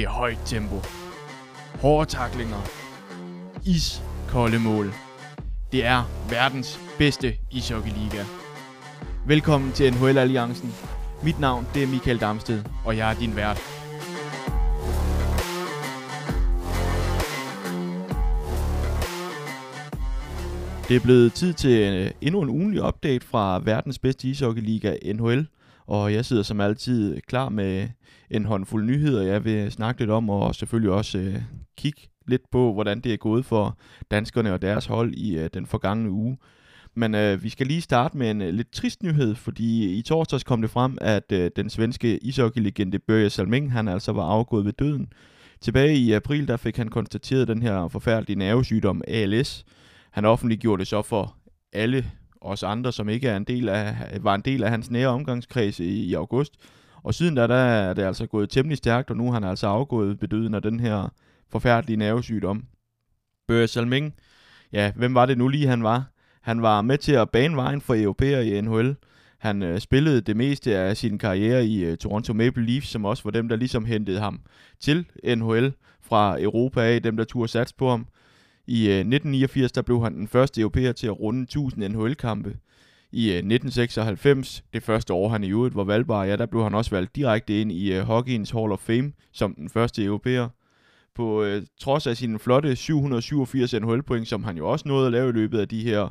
Det er højt tempo. Hårde taklinger. Iskolde mål. Det er verdens bedste ishockeyliga. Velkommen til NHL Alliancen. Mit navn det er Michael Damsted, og jeg er din vært. Det er blevet tid til øh, endnu en ugenlig update fra verdens bedste ishockeyliga NHL, og jeg sidder som altid klar med en håndfuld nyheder, jeg vil snakke lidt om, og selvfølgelig også øh, kigge lidt på, hvordan det er gået for danskerne og deres hold i øh, den forgangne uge. Men øh, vi skal lige starte med en øh, lidt trist nyhed, fordi i torsdags kom det frem, at øh, den svenske ishockeylegende Börje Salming, han altså var afgået ved døden. Tilbage i april, der fik han konstateret den her forfærdelige nervesygdom ALS. Han offentliggjorde det så for alle os andre, som ikke er en del af, var en del af hans nære omgangskreds i, i august. Og siden da, der er det altså gået temmelig stærkt, og nu er han altså afgået ved døden af den her forfærdelige nervesygdom. Børge Salming, ja, hvem var det nu lige han var? Han var med til at bane vejen for europæer i NHL. Han øh, spillede det meste af sin karriere i øh, Toronto Maple Leafs, som også var dem, der ligesom hentede ham til NHL fra Europa af, dem der turde satse på ham. I øh, 1989 der blev han den første europæer til at runde 1000 NHL-kampe. I øh, 1996, det første år han i øvrigt var valgbar, ja, der blev han også valgt direkte ind i øh, Hockeyens Hall of Fame som den første europæer. På øh, trods af sine flotte 787 NHL-point, som han jo også nåede at lave i løbet af de her,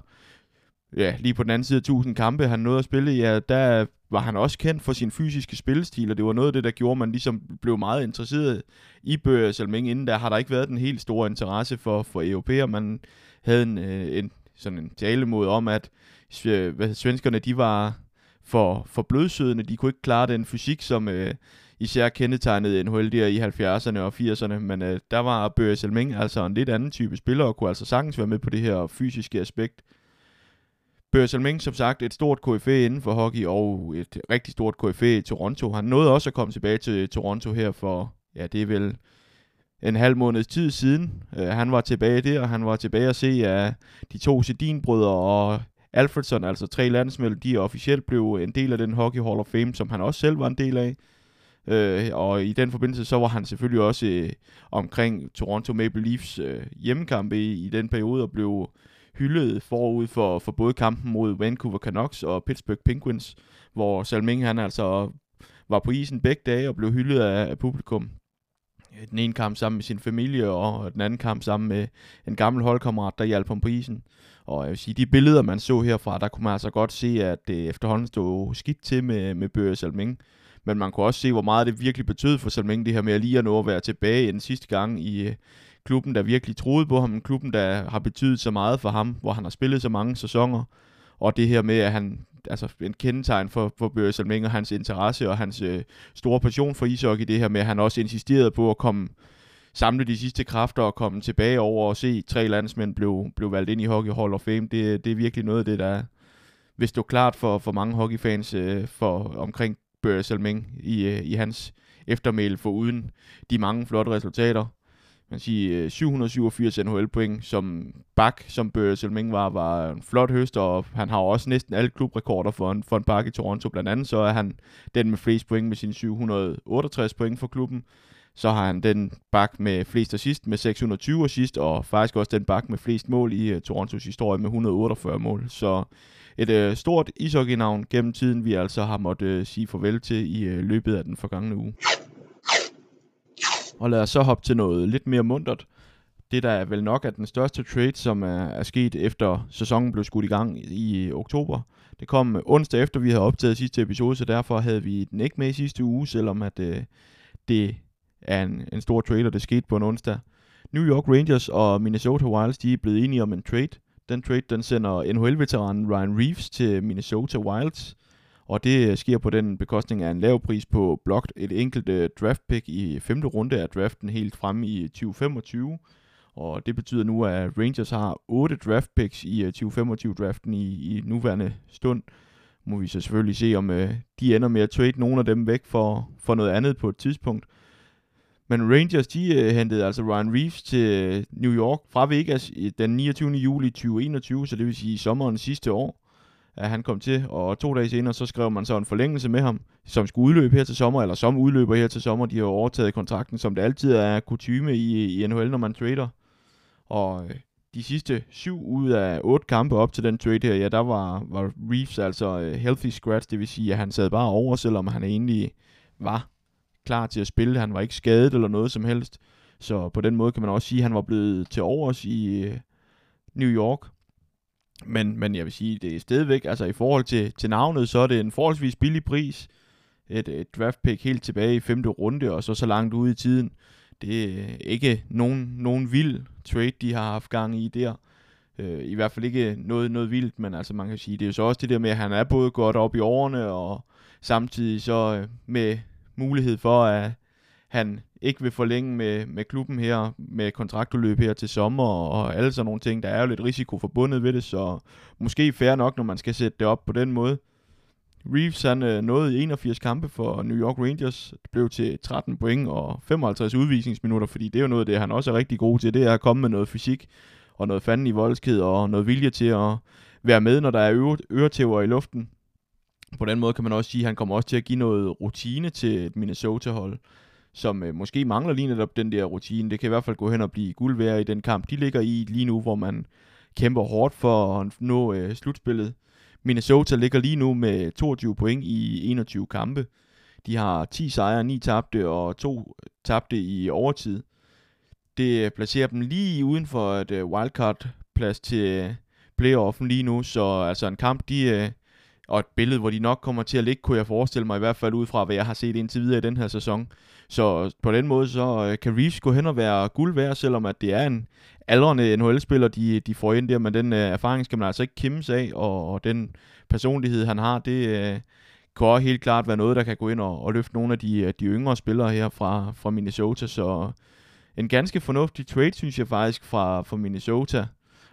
ja, lige på den anden side af 1000 kampe, han nåede at spille, ja, der var han også kendt for sin fysiske spillestil, og det var noget af det, der gjorde, at man ligesom blev meget interesseret i Bøge Salming. Inden der har der ikke været den helt store interesse for, for europæer. Man havde en, øh, en, sådan en tale om, at øh, svenskerne de var for, for blødsødende. De kunne ikke klare den fysik, som øh, især kendetegnede NHL der i 70'erne og 80'erne. Men øh, der var Bøge Salming altså en lidt anden type spiller, og kunne altså sagtens være med på det her fysiske aspekt. Bøge Salming, som sagt, et stort KFA inden for hockey, og et rigtig stort KFA i Toronto. Han nåede også at komme tilbage til Toronto her for, ja, det er vel en halv måneds tid siden. Uh, han var tilbage der, og han var tilbage at se, at de to Sedin-brødre og Alfredson, altså tre landsmænd, de officielt blev en del af den Hockey Hall of Fame, som han også selv var en del af. Uh, og i den forbindelse, så var han selvfølgelig også uh, omkring Toronto Maple Leafs uh, hjemmekampe i, i den periode, og blev hyldede forud for, for både kampen mod Vancouver Canucks og Pittsburgh Penguins, hvor Salming han altså var på isen begge dage og blev hyldet af, af publikum. Øh, den ene kamp sammen med sin familie, og den anden kamp sammen med en gammel holdkammerat, der hjalp ham på isen. Og jeg vil sige, de billeder, man så herfra, der kunne man altså godt se, at det efterhånden stod skidt til med, med Børge Salming. Men man kunne også se, hvor meget det virkelig betød for Salming, det her med at lige at nå at være tilbage en sidste gang i, klubben, der virkelig troede på ham, klubben, der har betydet så meget for ham, hvor han har spillet så mange sæsoner, og det her med, at han, altså en kendetegn for, for Börje Salming og hans interesse og hans øh, store passion for ishockey, det her med, at han også insisterede på at komme, samle de sidste kræfter og komme tilbage over og se tre landsmænd blev, blev valgt ind i Hockey Hall of Fame, det, det er virkelig noget af det, der vil stå klart for, for mange hockeyfans øh, for omkring Börje Salming i, øh, i hans eftermæle for uden de mange flotte resultater man sige, øh, 787 NHL-point som bak, som Börje Selming var, var en flot høst, og han har også næsten alle klubrekorder for en, for en bak i Toronto. Blandt andet så er han den med flest point med sine 768 point for klubben. Så har han den bak med flest assist med 620 assist, og faktisk også den bak med flest mål i uh, Torontos historie med 148 mål. Så et uh, stort ishockey-navn gennem tiden, vi altså har måttet uh, sige farvel til i uh, løbet af den forgangne uge. Og lad os så hoppe til noget lidt mere mundtet. Det der er vel nok er den største trade, som er, er sket efter sæsonen blev skudt i gang i, i oktober. Det kom onsdag efter vi havde optaget sidste episode, så derfor havde vi den ikke med i sidste uge, selvom at øh, det er en, en stor trade, og det skete på en onsdag. New York Rangers og Minnesota Wilds, de er blevet enige om en trade. Den trade, den sender NHL-veteranen Ryan Reeves til Minnesota Wilds og det sker på den bekostning af en lav pris på blokt et enkelt øh, draft pick i femte runde af draften helt fremme i øh, 2025. Og det betyder nu, at Rangers har 8 draft picks i øh, 2025-draften i, i nuværende stund. Må vi så selvfølgelig se, om de ender med at trade nogle af dem væk for, for noget andet på et tidspunkt. Men Rangers, de uh, hentede altså Ryan Reeves til New York fra Vegas den 29. juli 2021, så det vil sige sommeren sidste år at han kom til, og to dage senere, så skrev man så en forlængelse med ham, som skulle udløbe her til sommer, eller som udløber her til sommer. De har overtaget kontrakten, som det altid er kutyme i, i NHL, når man trader. Og øh, de sidste syv ud af otte kampe op til den trade her, ja, der var, var Reeves altså øh, healthy scratch, det vil sige, at han sad bare over, selvom han egentlig var klar til at spille. Han var ikke skadet eller noget som helst. Så på den måde kan man også sige, at han var blevet til overs i øh, New York. Men, men jeg vil sige, det er stadigvæk, altså i forhold til, til navnet, så er det en forholdsvis billig pris. Et, et draft pick helt tilbage i femte runde, og så så langt ude i tiden. Det er ikke nogen, nogen vild trade, de har haft gang i der. Øh, I hvert fald ikke noget, noget vildt, men altså man kan sige, det er jo så også det der med, at han er både godt op i årene, og samtidig så øh, med mulighed for, at han ikke vil forlænge med, med klubben her, med kontraktudløb her til sommer, og alle sådan nogle ting. Der er jo lidt risiko forbundet ved det, så måske fair nok, når man skal sætte det op på den måde. Reeves han øh, nåede 81 kampe for New York Rangers. Det blev til 13 point og 55 udvisningsminutter, fordi det er jo noget af det, han også er rigtig god til. Det er at komme med noget fysik og noget fanden i voldsked og noget vilje til at være med, når der er øretæver i luften. På den måde kan man også sige, at han kommer også til at give noget rutine til et Minnesota-hold, som øh, måske mangler lige netop den der rutine. Det kan i hvert fald gå hen og blive guld værd i den kamp, de ligger i lige nu, hvor man kæmper hårdt for at nå øh, slutspillet. Minnesota ligger lige nu med 22 point i 21 kampe. De har 10 sejre, 9 tabte og 2 tabte i overtid. Det placerer dem lige uden for et øh, wildcard-plads til øh, playoffen lige nu, så altså en kamp, de, øh, og et billede, hvor de nok kommer til at ligge, kunne jeg forestille mig i hvert fald ud fra, hvad jeg har set indtil videre i den her sæson. Så på den måde, så øh, kan Reeves gå hen og være guld værd, selvom at det er en aldrende NHL-spiller, de, de får ind der, men den uh, erfaring skal man altså ikke kimse af, og, og den personlighed, han har, det uh, kan også helt klart være noget, der kan gå ind og, og løfte nogle af de, de yngre spillere her fra, fra Minnesota, så en ganske fornuftig trade, synes jeg faktisk, fra, fra Minnesota.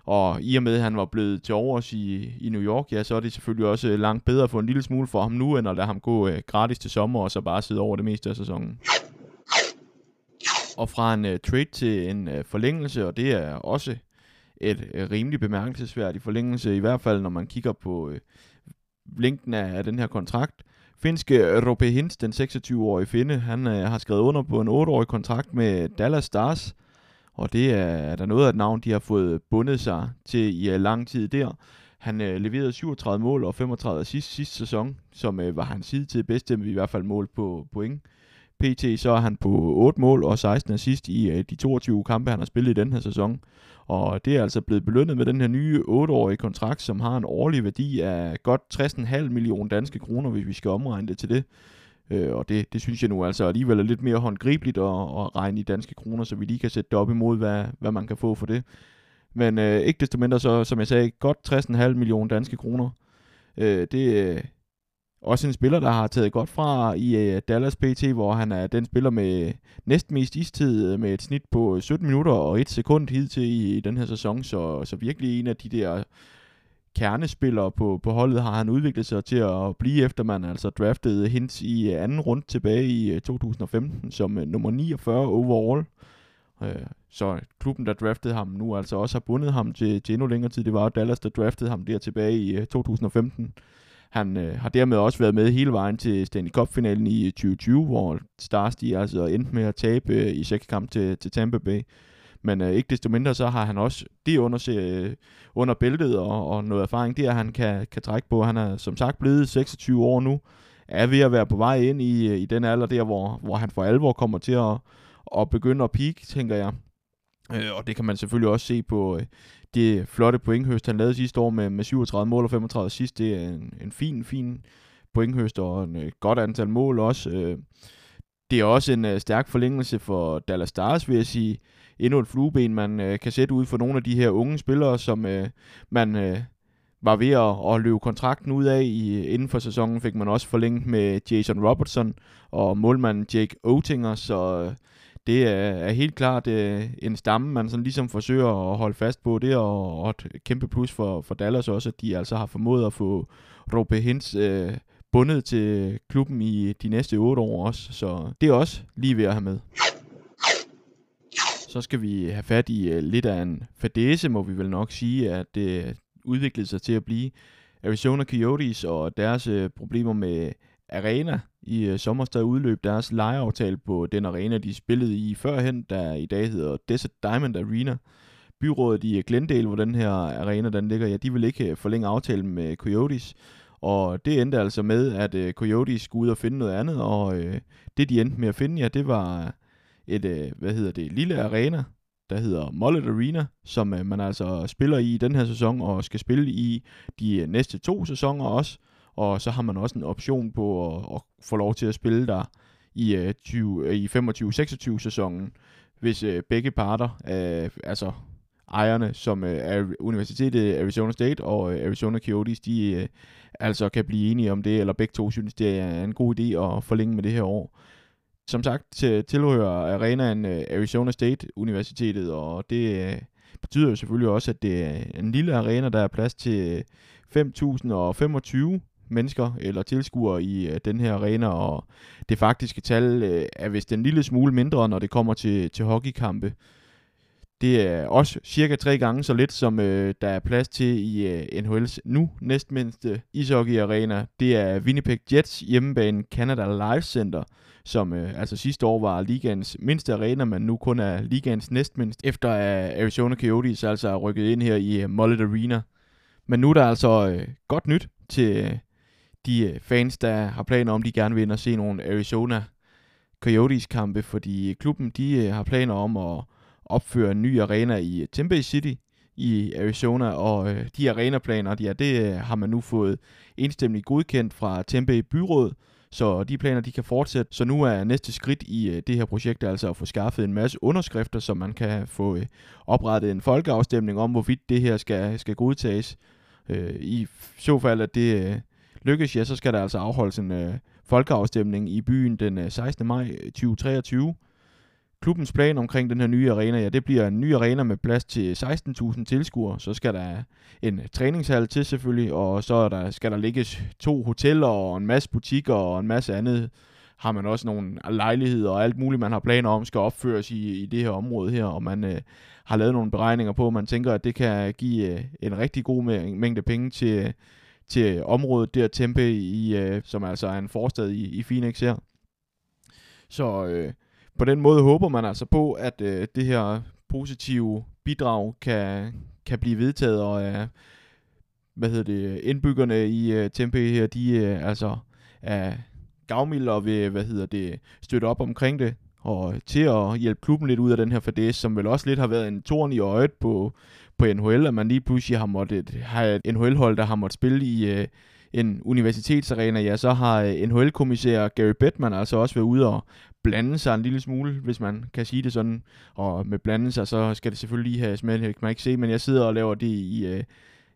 Og i og med, at han var blevet til overs i, i New York, ja, så er det selvfølgelig også øh, langt bedre at få en lille smule for ham nu, end at lade ham gå øh, gratis til sommer, og så bare sidde over det meste af sæsonen og fra en øh, trade til en øh, forlængelse, og det er også et øh, rimelig bemærkelsesværdigt forlængelse, i hvert fald når man kigger på øh, længden af, af den her kontrakt. Finske øh, Rope Hintz, den 26-årige finde, han øh, har skrevet under på en 8-årig kontrakt med Dallas Stars, og det er, er der noget af et navn, de har fået bundet sig til i uh, lang tid der. Han øh, leverede 37 mål og 35 assist sidste sæson, som øh, var hans side til bedste, i hvert fald mål på point. PT så er han på 8 mål og 16 assist i uh, de 22 kampe, han har spillet i den her sæson. Og det er altså blevet belønnet med den her nye 8-årige kontrakt, som har en årlig værdi af godt 60,5 millioner danske kroner, hvis vi skal omregne det til det. Øh, og det, det synes jeg nu altså alligevel er lidt mere håndgribeligt at, at regne i danske kroner, så vi lige kan sætte det op imod, hvad, hvad man kan få for det. Men øh, ikke desto mindre, så, som jeg sagde, godt 60,5 millioner danske kroner. Øh, det, er også en spiller, der har taget godt fra i øh, Dallas PT, hvor han er den spiller med næstmest istid øh, med et snit på 17 minutter og 1 sekund hidtil i, i den her sæson. Så, så virkelig en af de der kernespillere på, på holdet har han udviklet sig til at blive, efter man altså draftede Hintz i øh, anden runde tilbage i øh, 2015 som øh, nummer 49 overall. Uh, så klubben, der draftede ham nu, altså også har bundet ham til, til endnu længere tid. Det var Dallas, der draftede ham der tilbage i 2015. Han øh, har dermed også været med hele vejen til Stanley Cup-finalen i 2020, hvor Stars de altså endte med at tabe øh, i sekskamp til, til Tampa Bay. Men øh, ikke desto mindre, så har han også det under, øh, under bæltet og, og noget erfaring der, han kan, kan trække på. Han er som sagt blevet 26 år nu, er ved at være på vej ind i, øh, i den alder der, hvor, hvor han for alvor kommer til at, at begynde at peak, tænker jeg. Øh, og det kan man selvfølgelig også se på øh, det flotte pointhøst, han lavede sidste år med, med 37 mål og 35 sidst. Det er en, en fin, fin pointhøst og en øh, godt antal mål også. Øh, det er også en øh, stærk forlængelse for Dallas Stars, vil jeg sige. Endnu et flueben, man øh, kan sætte ud for nogle af de her unge spillere, som øh, man øh, var ved at, at løbe kontrakten ud af. I, inden for sæsonen fik man også forlænget med Jason Robertson og målmanden Jake Oettinger, så øh, det er, er helt klart øh, en stamme, man sådan ligesom forsøger at holde fast på. Det og, og et kæmpe plus for, for Dallas også, at de altså har formået at få Robe Hintz øh, bundet til klubben i de næste otte år også. Så det er også lige ved at have med. Så skal vi have fat i uh, lidt af en fadese, må vi vel nok sige, at det øh, udviklede sig til at blive. Arizona Coyotes og deres øh, problemer med arena. I øh, sommer der udløb deres lejeaftale på den arena, de spillede i førhen, der i dag hedder Desert Diamond Arena. Byrådet i øh, Glendale, hvor den her arena den ligger, ja, de vil ikke forlænge aftalen med Coyotes. Og det endte altså med, at øh, Coyotes skulle ud og finde noget andet, og øh, det de endte med at finde, ja, det var et, øh, hvad hedder det, lille arena, der hedder Mollet Arena, som øh, man altså spiller i den her sæson, og skal spille i de øh, næste to sæsoner også. Og så har man også en option på at, at få lov til at spille der i, øh, 20, øh, i 25-26 sæsonen, hvis øh, begge parter, øh, altså ejerne, som øh, er Universitetet Arizona State og øh, Arizona Coyotes, de øh, altså kan blive enige om det, eller begge to synes, det er en god idé at forlænge med det her år. Som sagt, tilhører arenaen øh, Arizona State Universitetet, og det øh, betyder jo selvfølgelig også, at det er en lille arena, der er plads til øh, 5.025 mennesker eller tilskuere i øh, den her arena, og det faktiske tal øh, er vist en lille smule mindre, når det kommer til, til hockeykampe. Det er også cirka tre gange så lidt, som øh, der er plads til i øh, NHL's nu næstmindste ishockey-arena. Det er Winnipeg Jets hjemmebane Canada Life Center, som øh, altså sidste år var ligans mindste arena, men nu kun er ligans næstmindste, efter at Arizona Coyotes altså er rykket ind her i øh, Mullet Arena. Men nu er der altså øh, godt nyt til øh, de øh, fans, der har planer om, de gerne vil ind og se nogle Arizona Coyotes kampe, fordi klubben de øh, har planer om at opføre en ny arena i øh, Tempe City i Arizona, og øh, de arenaplaner, ja, det øh, har man nu fået enstemmigt godkendt fra Tempe byråd, så de planer, de kan fortsætte. Så nu er næste skridt i øh, det her projekt altså at få skaffet en masse underskrifter, så man kan få øh, oprettet en folkeafstemning om, hvorvidt det her skal, skal godtages. Øh, I så fald, at det lykkes, ja, så skal der altså afholdes en folkeafstemning i byen den 16. maj 2023, klubbens plan omkring den her nye arena, ja, det bliver en ny arena med plads til 16.000 tilskuere. Så skal der en træningshal til selvfølgelig, og så er der, skal der ligge to hoteller og en masse butikker og en masse andet. Har man også nogle lejligheder og alt muligt, man har planer om, skal opføres i, i det her område her, og man øh, har lavet nogle beregninger på, man tænker, at det kan give øh, en rigtig god mængde penge til, til området der, Tempe, i, øh, som altså er en forstad i, i Phoenix her. Så øh, på den måde håber man altså på, at øh, det her positive bidrag kan, kan blive vedtaget, og øh, hvad hedder det, indbyggerne i øh, Tempe her, de øh, altså er gavmilde og vil, hvad hedder det, støtte op omkring det, og til at hjælpe klubben lidt ud af den her fadæs, som vel også lidt har været en torn i øjet på, på NHL, at man lige pludselig har måttet have et NHL-hold, der har måttet spille i, øh, en universitetsarena, ja, så har øh, NHL-kommissær Gary Bettman altså også været ude og blande sig en lille smule, hvis man kan sige det sådan. Og med blande sig, så skal det selvfølgelig lige have smelt, kan man ikke se, men jeg sidder og laver det i, øh,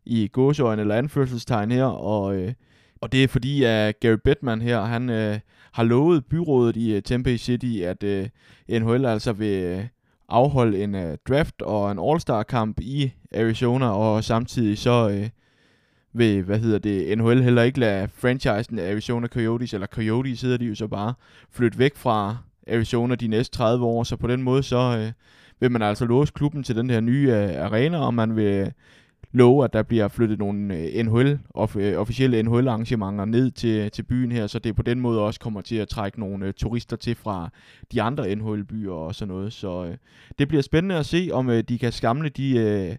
i gåseøjne eller anførselstegn her, og, øh, og det er fordi, at Gary Bettman her, han øh, har lovet byrådet i uh, Tempe City, at øh, NHL altså vil øh, afholde en draft og en All-Star-kamp i Arizona, og samtidig så... Øh, vil, hvad hedder det, NHL heller ikke lade franchisen af Arizona Coyotes, eller Coyotes hedder de jo så bare, flytte væk fra Arizona de næste 30 år, så på den måde så øh, vil man altså låse klubben til den her nye øh, arena, og man vil øh, love, at der bliver flyttet nogle øh, NHL, of, øh, officielle NHL-arrangementer ned til, til byen her, så det på den måde også kommer til at trække nogle øh, turister til fra de andre NHL-byer og sådan noget. Så øh, det bliver spændende at se, om øh, de kan skamle de øh,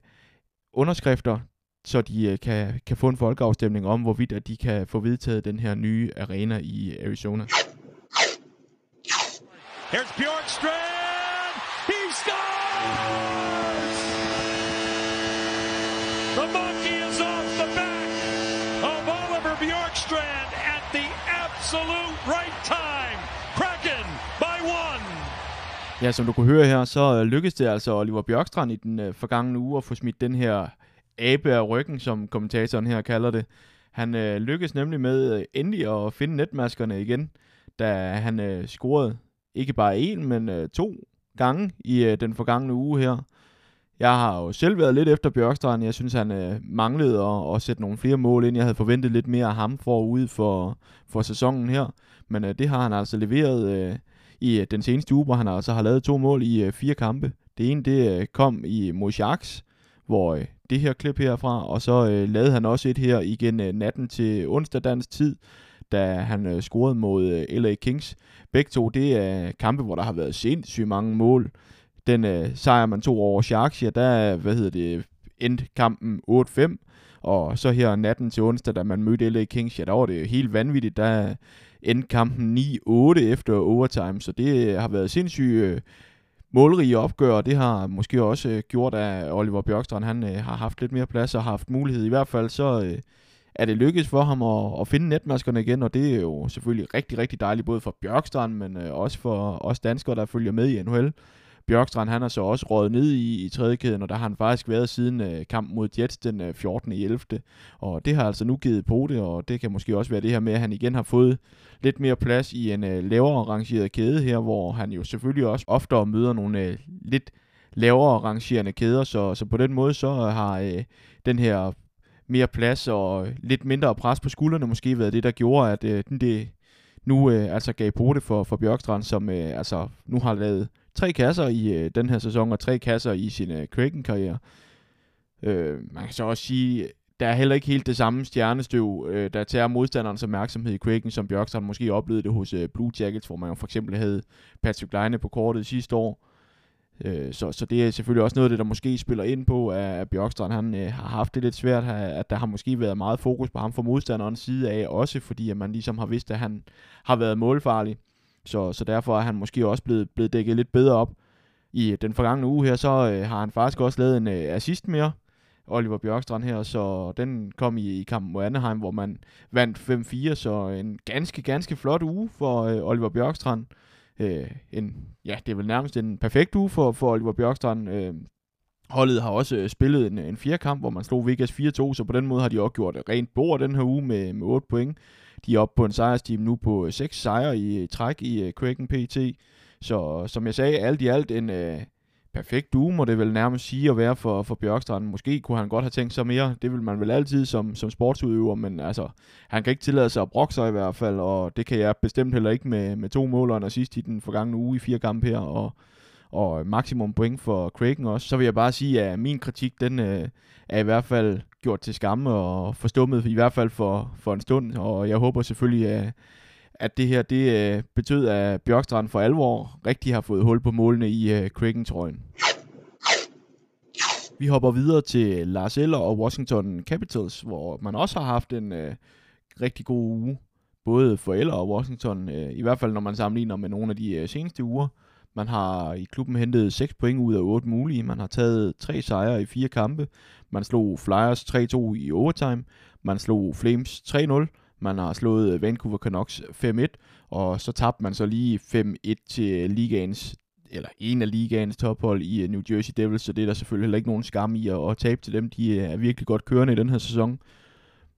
underskrifter, så de øh, kan, kan få en folkeafstemning om, hvorvidt at de kan få vedtaget den her nye arena i Arizona. Here's Bjorkstrand! He scores! The monkey is off the back of Oliver Bjorkstrand at the absolute right time. Kraken by one. Ja, som du kunne høre her, så øh, lykkedes det altså Oliver Bjørkstrand i den øh, forgangne uge at få smidt den her abe af ryggen, som kommentatoren her kalder det. Han øh, lykkedes nemlig med øh, endelig at finde netmaskerne igen, da han øh, scorede ikke bare en, men øh, to gange i øh, den forgangne uge her. Jeg har jo selv været lidt efter Bjørkstrand. Jeg synes, han øh, manglede at, at sætte nogle flere mål ind. Jeg havde forventet lidt mere af ham forud for, for sæsonen her. Men øh, det har han altså leveret øh, i øh, den seneste uge, hvor han altså har lavet to mål i øh, fire kampe. Det ene det øh, kom i mod Sharks, hvor øh, det her klip herfra, og så øh, lavede han også et her igen øh, natten til onsdag dansk tid, da han øh, scorede mod øh, LA Kings. Begge to, det er kampe, hvor der har været sindssygt mange mål. Den øh, sejr, man tog over Sharks, ja, der hvad hedder det, endte kampen 8-5, og så her natten til onsdag, da man mødte LA Kings, ja, der var det helt vanvittigt, der endte kampen 9-8 efter overtime, så det øh, har været sindssygt øh, målrige opgør, og det har måske også øh, gjort, at Oliver Bjørkstrand han, øh, har haft lidt mere plads og har haft mulighed. I hvert fald så øh, er det lykkedes for ham at, at finde netmaskerne igen, og det er jo selvfølgelig rigtig, rigtig dejligt, både for Bjørkstrand, men øh, også for os danskere, der følger med i NHL. Bjørkstrand han har så også rådet ned i, i tredje kæden, og der har han faktisk været siden øh, kampen mod Jets den øh, 14. i 11. Og det har altså nu givet på det, og det kan måske også være det her med, at han igen har fået lidt mere plads i en øh, lavere rangeret kæde her, hvor han jo selvfølgelig også oftere møder nogle øh, lidt lavere rangerende kæder, så, så på den måde så øh, har øh, den her mere plads og øh, lidt mindre pres på skuldrene måske været det, der gjorde, at øh, det nu øh, altså gav på det for, for Bjørkstrand, som øh, altså nu har lavet tre kasser i øh, den her sæson, og tre kasser i sin øh, Kraken-karriere. Øh, man kan så også sige, der er heller ikke helt det samme stjernestøv, øh, der tager modstanderens opmærksomhed i Kraken, som Bjørkstrand måske oplevede det hos øh, Blue Jackets, hvor man jo for eksempel havde Patrick Leine på kortet sidste år. Øh, så, så det er selvfølgelig også noget af det, der måske spiller ind på, at Bjørkstrand han, øh, har haft det lidt svært, at der har måske været meget fokus på ham fra modstanderens side af, også fordi at man ligesom har vidst, at han har været målfarlig. Så, så derfor er han måske også blevet, blevet dækket lidt bedre op. I den forgangne uge her, så øh, har han faktisk også lavet en øh, assist mere, Oliver Bjørkstrand her, så den kom i, i kampen mod Anaheim, hvor man vandt 5-4, så en ganske, ganske flot uge for øh, Oliver Bjørkstrand. Øh, en, ja, det er vel nærmest en perfekt uge for, for Oliver Bjørkstrand. Øh, holdet har også øh, spillet en, en fjerkamp, hvor man slog Vegas 4-2, så på den måde har de også gjort rent bord den her uge med, med 8 point. De er oppe på en sejrsteam nu på øh, seks sejre i øh, træk i øh, Kraken PT. Så som jeg sagde, alt i alt en øh, perfekt uge, må det vel nærmest sige at være for, for Bjørkstrand. Måske kunne han godt have tænkt sig mere. Det vil man vel altid som, som sportsudøver, men altså, han kan ikke tillade sig at brokke sig i hvert fald, og det kan jeg bestemt heller ikke med, med to mål og sidst i den forgangne uge i fire kampe her, og og maksimum point for Kraken også, så vil jeg bare sige, at min kritik, den øh, er i hvert fald gjort til skamme og forstummet, i hvert fald for, for en stund, og jeg håber selvfølgelig, at, at det her, det øh, betød, at Bjørkstrand for alvor rigtig har fået hul på målene i øh, Kraken-trøjen. Vi hopper videre til Lars Eller og Washington Capitals, hvor man også har haft en øh, rigtig god uge, både for Eller og Washington, øh, i hvert fald når man sammenligner med nogle af de øh, seneste uger. Man har i klubben hentet 6 point ud af 8 mulige. Man har taget tre sejre i fire kampe. Man slog Flyers 3-2 i overtime. Man slog Flames 3-0. Man har slået Vancouver Canucks 5-1. Og så tabte man så lige 5-1 til ligaens eller en af ligaens tophold i øh, New Jersey Devils, så det er der selvfølgelig heller ikke nogen skam i at, at tabe til dem. De er virkelig godt kørende i den her sæson.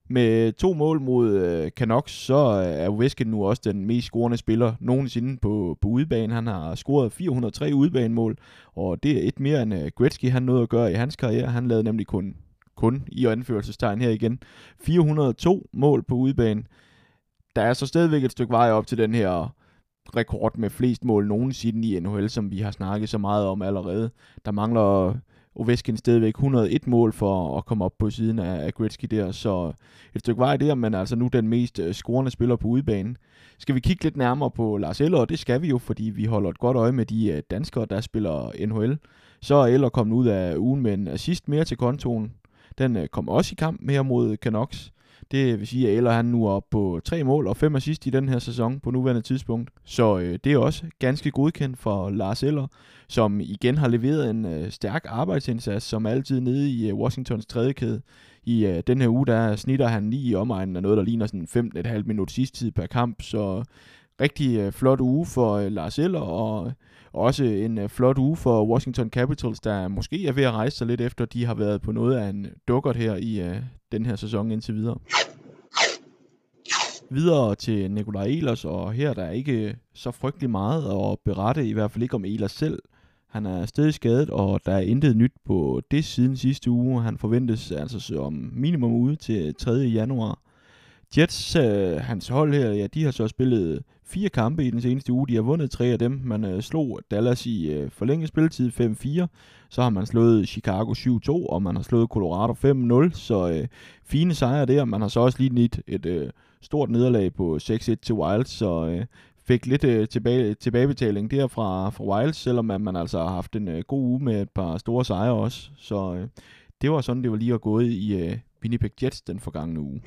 Med to mål mod øh, Canucks, så øh, er Ovechkin nu også den mest scorende spiller nogensinde på, på udebane. Han har scoret 403 udebanemål, og det er et mere end øh, Gretzky han nåede at gøre i hans karriere. Han lavede nemlig kun, kun i anførselstegn her igen, 402 mål på udebane. Der er så stadigvæk et stykke vej op til den her rekord med flest mål nogensinde i NHL, som vi har snakket så meget om allerede. Der mangler Ovechkin stadigvæk 101 mål for at komme op på siden af, af Gretzky der, så et stykke vej der, men altså nu den mest øh, scorende spiller på udebanen. Skal vi kigge lidt nærmere på Lars Eller, og det skal vi jo, fordi vi holder et godt øje med de øh, danskere, der spiller NHL. Så er Eller kommet ud af ugen med en assist mere til kontoen. Den øh, kom også i kamp mere mod Canucks. Det vil sige, at Eller han nu er oppe på tre mål og fem assist i den her sæson på nuværende tidspunkt. Så øh, det er også ganske godkendt for Lars Eller, som igen har leveret en øh, stærk arbejdsindsats, som altid nede i øh, Washingtons tredje kæde. I øh, den her uge, der snitter han lige i omegnen af noget, der ligner sådan 15,5 minut sidst tid per kamp, så rigtig øh, flot uge for øh, Lars Eller, og også en øh, flot uge for Washington Capitals, der måske er ved at rejse sig lidt efter, de har været på noget af en dukkert her i øh, den her sæson indtil videre. Videre til Nikolaj Elers, og her der er ikke øh, så frygtelig meget at berette, i hvert fald ikke om Elers selv. Han er stadig skadet, og der er intet nyt på det siden sidste uge. Han forventes altså som minimum ude til 3. januar. Jets, øh, hans hold her, ja, de har så spillet fire kampe i den seneste uge. De har vundet tre af dem. Man øh, slog Dallas i øh, forlænget spilletid 5-4. Så har man slået Chicago 7-2, og man har slået Colorado 5-0. Så øh, fine sejre der. Man har så også lige et, et øh, stort nederlag på 6-1 til Wild, så øh, fik lidt øh, tilbage, tilbagebetaling der fra, fra Wilds, selvom at man altså har haft en øh, god uge med et par store sejre også. Så øh, det var sådan, det var lige at gå i øh, Winnipeg Jets den forgangne uge.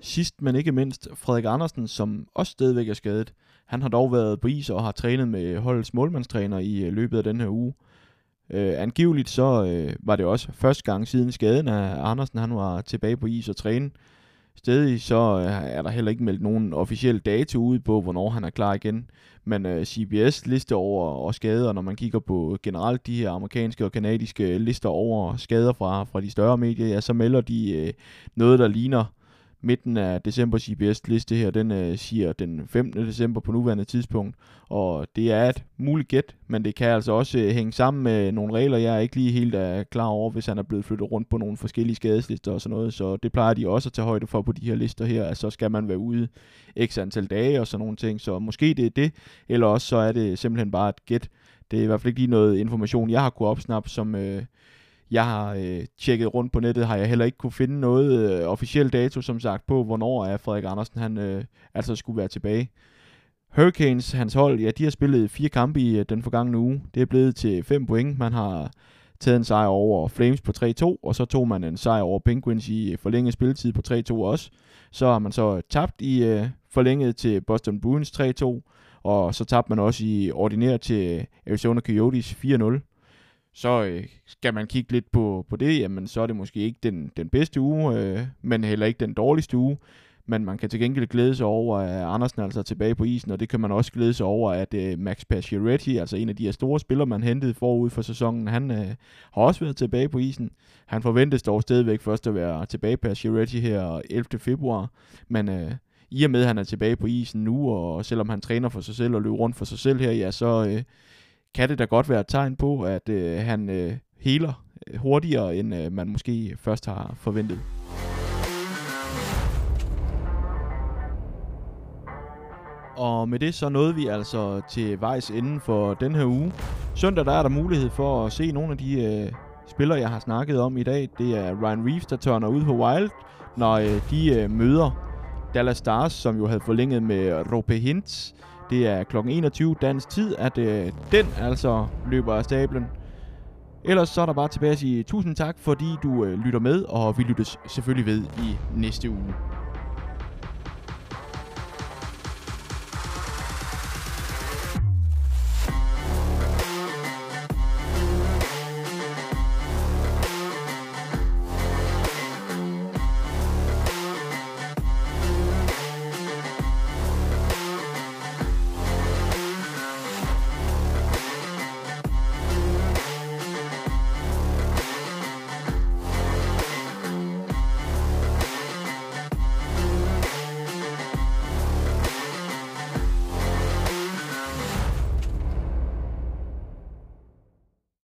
Sidst, men ikke mindst, Frederik Andersen, som også stadigvæk er skadet. Han har dog været på is og har trænet med holdets målmandstræner i øh, løbet af den her uge. Øh, angiveligt så øh, var det også første gang siden skaden, at Andersen han var tilbage på is og træne. Stadig så øh, er der heller ikke meldt nogen officiel dato ud på, hvornår han er klar igen. Men øh, CBS liste over og skader, når man kigger på generelt de her amerikanske og kanadiske lister over skader fra, fra de større medier, ja, så melder de øh, noget, der ligner midten af december CBS liste her, den øh, siger den 15. december på nuværende tidspunkt, og det er et muligt gæt, men det kan altså også øh, hænge sammen med nogle regler, jeg er ikke lige helt er klar over, hvis han er blevet flyttet rundt på nogle forskellige skadeslister og sådan noget, så det plejer de også at tage højde for på de her lister her, at så skal man være ude x antal dage og sådan nogle ting, så måske det er det, eller også så er det simpelthen bare et gæt. Det er i hvert fald ikke lige noget information, jeg har kunne opsnappe, som, øh, jeg har øh, tjekket rundt på nettet, har jeg heller ikke kunne finde noget øh, officiel dato, som sagt, på, hvornår er Frederik Andersen, han øh, altså skulle være tilbage. Hurricanes, hans hold, ja, de har spillet fire kampe i øh, den forgangne uge. Det er blevet til fem point. Man har taget en sejr over Flames på 3-2, og så tog man en sejr over Penguins i øh, forlænget spilletid på 3-2 også. Så har man så øh, tabt i øh, forlænget til Boston Bruins 3-2, og så tabte man også i ordinær til Arizona Coyotes 4-0 så øh, skal man kigge lidt på, på det, jamen så er det måske ikke den, den bedste uge, øh, men heller ikke den dårligste uge. Men man kan til gengæld glæde sig over, at Andersen er altså tilbage på isen, og det kan man også glæde sig over, at øh, Max Pacioretty, altså en af de her store spillere, man hentede forud for sæsonen, han øh, har også været tilbage på isen. Han forventes dog stadigvæk først at være tilbage på Pacioretty her 11. februar, men øh, i og med, at han er tilbage på isen nu, og selvom han træner for sig selv og løber rundt for sig selv her, ja, så, øh, kan det da godt være et tegn på, at øh, han øh, heler øh, hurtigere, end øh, man måske først har forventet. Og med det så nåede vi altså til vejs inden for den her uge. Søndag der er der mulighed for at se nogle af de øh, spillere, jeg har snakket om i dag. Det er Ryan Reeves, der tørner ud på Wild, når øh, de øh, møder Dallas Stars, som jo havde forlænget med Rope Hintz. Det er kl. 21 dansk tid, at øh, den altså løber af stablen. Ellers så er der bare tilbage at sige tusind tak, fordi du øh, lytter med, og vi lyttes selvfølgelig ved i næste uge.